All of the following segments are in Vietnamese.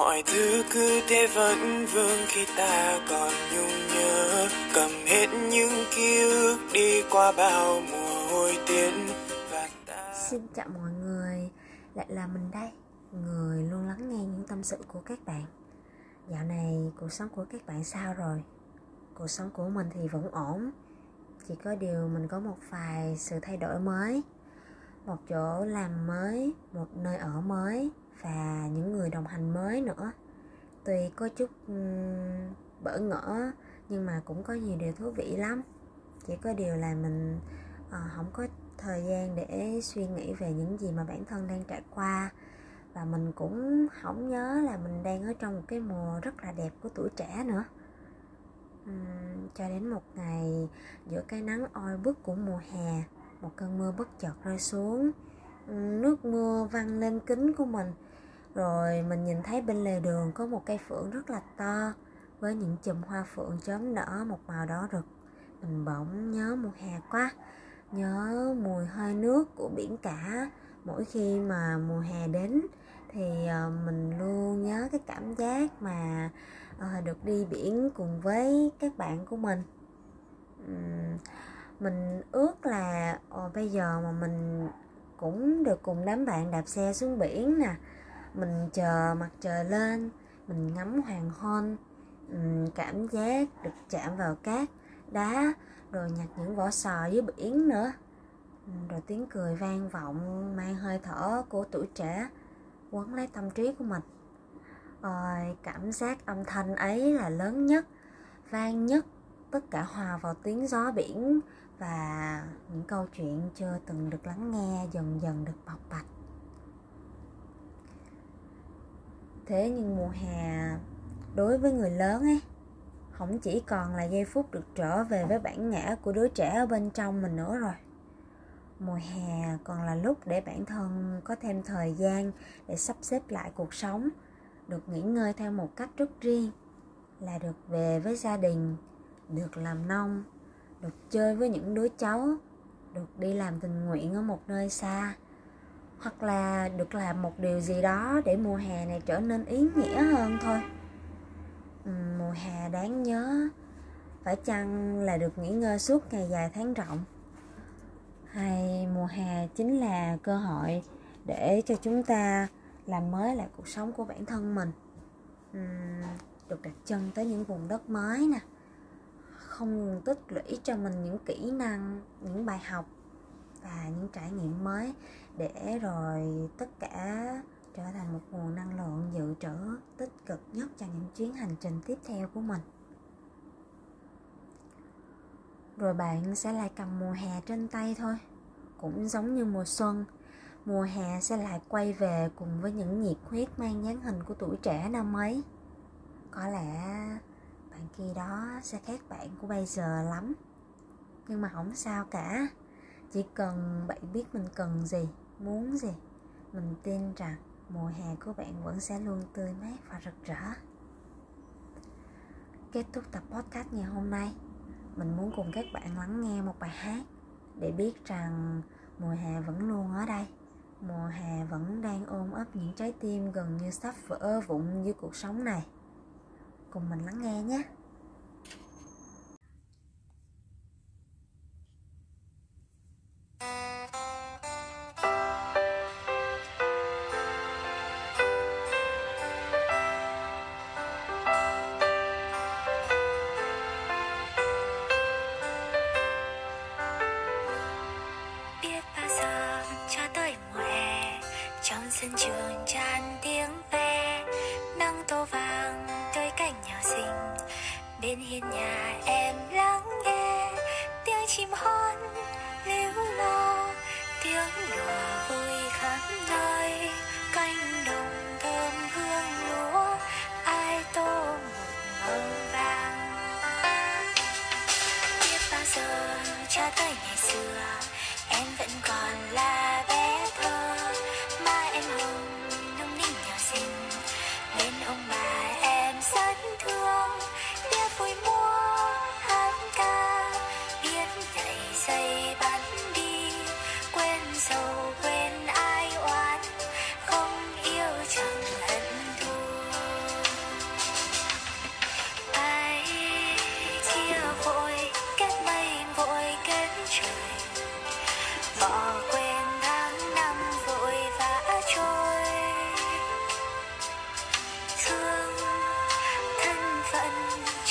mọi thứ cứ thế vẫn vương khi ta còn nhung nhớ. Cầm hết những ký ức đi qua bao mùa hôi tiến và ta Xin chào mọi người, lại là mình đây Người luôn lắng nghe những tâm sự của các bạn. Dạo này cuộc sống của các bạn sao rồi? Cuộc sống của mình thì vẫn ổn Chỉ có điều mình có một vài sự thay đổi mới. Một chỗ làm mới, một nơi ở mới. Và những người đồng hành mới nữa. Tuy có chút bỡ ngỡ Nhưng mà cũng có nhiều điều thú vị lắm. Chỉ có điều là mình ờ, à, không có thời gian để suy nghĩ về những gì mà bản thân đang trải qua. Và mình cũng không nhớ là mình đang ở trong một cái mùa rất là đẹp của tuổi trẻ nữa. Uhm, cho đến một ngày giữa cái nắng oi bức của mùa hè một cơn mưa bất chợt rơi xuống nước mưa văng lên kính của mình. Rồi mình nhìn thấy bên lề đường có một cây phượng rất là to, với những chùm hoa phượng chớm đỏ một màu đỏ rực. Mình bỗng nhớ mùa hè quá, nhớ mùi hơi nước của biển cả. Mỗi khi mà mùa hè đến thì ờ, mình luôn nhớ cái cảm giác mà ờ, được đi biển cùng với các bạn của mình. Mình ước là ờ, bây giờ mà mình cũng được cùng đám bạn đạp xe xuống biển nè. Mình chờ mặt trời lên, mình ngắm hoàng hôn cảm giác được chạm vào cát đá, rồi nhặt những vỏ sò dưới biển nữa. Rồi tiếng cười vang vọng, mang hơi thở của tuổi trẻ, quấn lấy tâm trí của mình. Rồi cảm giác âm thanh ấy là lớn nhất, vang nhất tất cả hòa vào tiếng gió biển và những câu chuyện chưa từng được lắng nghe, dần dần được bộc bạch. Thế nhưng mùa hè, đối với người lớn ấy, không chỉ còn là giây phút được trở về với bản ngã của đứa trẻ ở bên trong mình nữa rồi. Mùa hè còn là lúc để bản thân có thêm thời gian để sắp xếp lại cuộc sống, được nghỉ ngơi theo một cách rất riêng, là được về với gia đình được làm nông, được chơi với những đứa cháu, được đi làm tình nguyện ở một nơi xa, hoặc là được làm một điều gì đó để mùa hè này trở nên ý nghĩa hơn thôi. Ừ, mùa hè đáng nhớ, phải chăng là được nghỉ ngơi suốt ngày dài tháng rộng? Hay mùa hè chính là cơ hội để cho chúng ta làm mới lại cuộc sống của bản thân mình? Ừ, được đặt chân tới những vùng đất mới nè không ngừng tích lũy cho mình những kỹ năng, những bài học và những trải nghiệm mới để rồi tất cả trở thành một nguồn năng lượng dự trữ tích cực nhất cho những chuyến hành trình tiếp theo của mình. Rồi bạn sẽ lại cầm mùa hè trên tay thôi, cũng giống như mùa xuân. Mùa hè sẽ lại quay về cùng với những nhiệt huyết mang dáng hình của tuổi trẻ năm ấy. Có lẽ bạn kia đó sẽ khác bạn của bây giờ lắm. Nhưng mà không sao cả. Chỉ cần bạn biết mình cần gì, muốn gì, mình tin rằng mùa hè của bạn vẫn sẽ luôn tươi mát và rực rỡ. Kết thúc tập podcast ngày hôm nay, mình muốn cùng các bạn lắng nghe một bài hát để biết rằng mùa hè vẫn luôn ở đây. Mùa hè vẫn đang ôm ấp những trái tim gần như sắp vỡ vụn dưới cuộc sống này cùng mình lắng nghe nhé. Biết bao giờ cho tới mùa hè, trong sân trường tràn tiếng ve nhà em lắng nghe tiếng chim hót líu lo tiếng đùa vui khắp nơi, cánh đồng thơm hương lúa, ai tô một màu vàng. Biết bao giờ cho tới ngày xưa, em vẫn còn là bé thơ.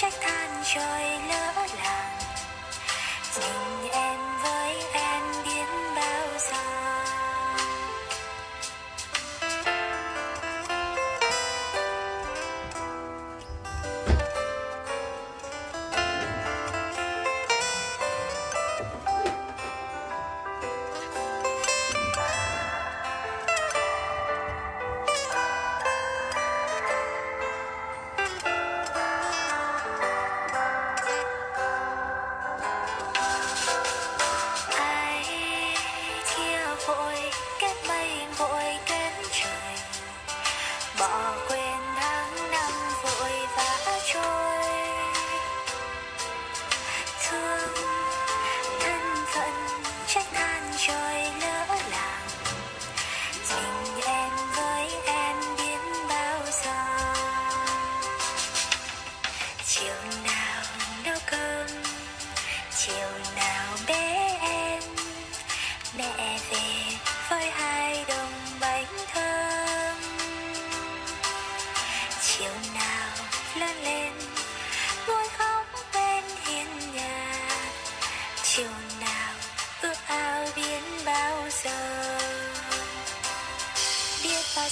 trách than trời lỡ làng. Tình em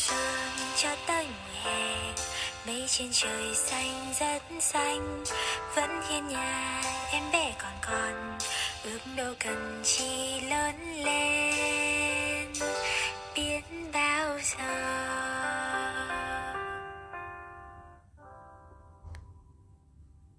sớm cho tới mùa hè mây trên trời xanh rất xanh, vẫn hiên nhà em bé còn còn, ước đâu cần chi lớn lên.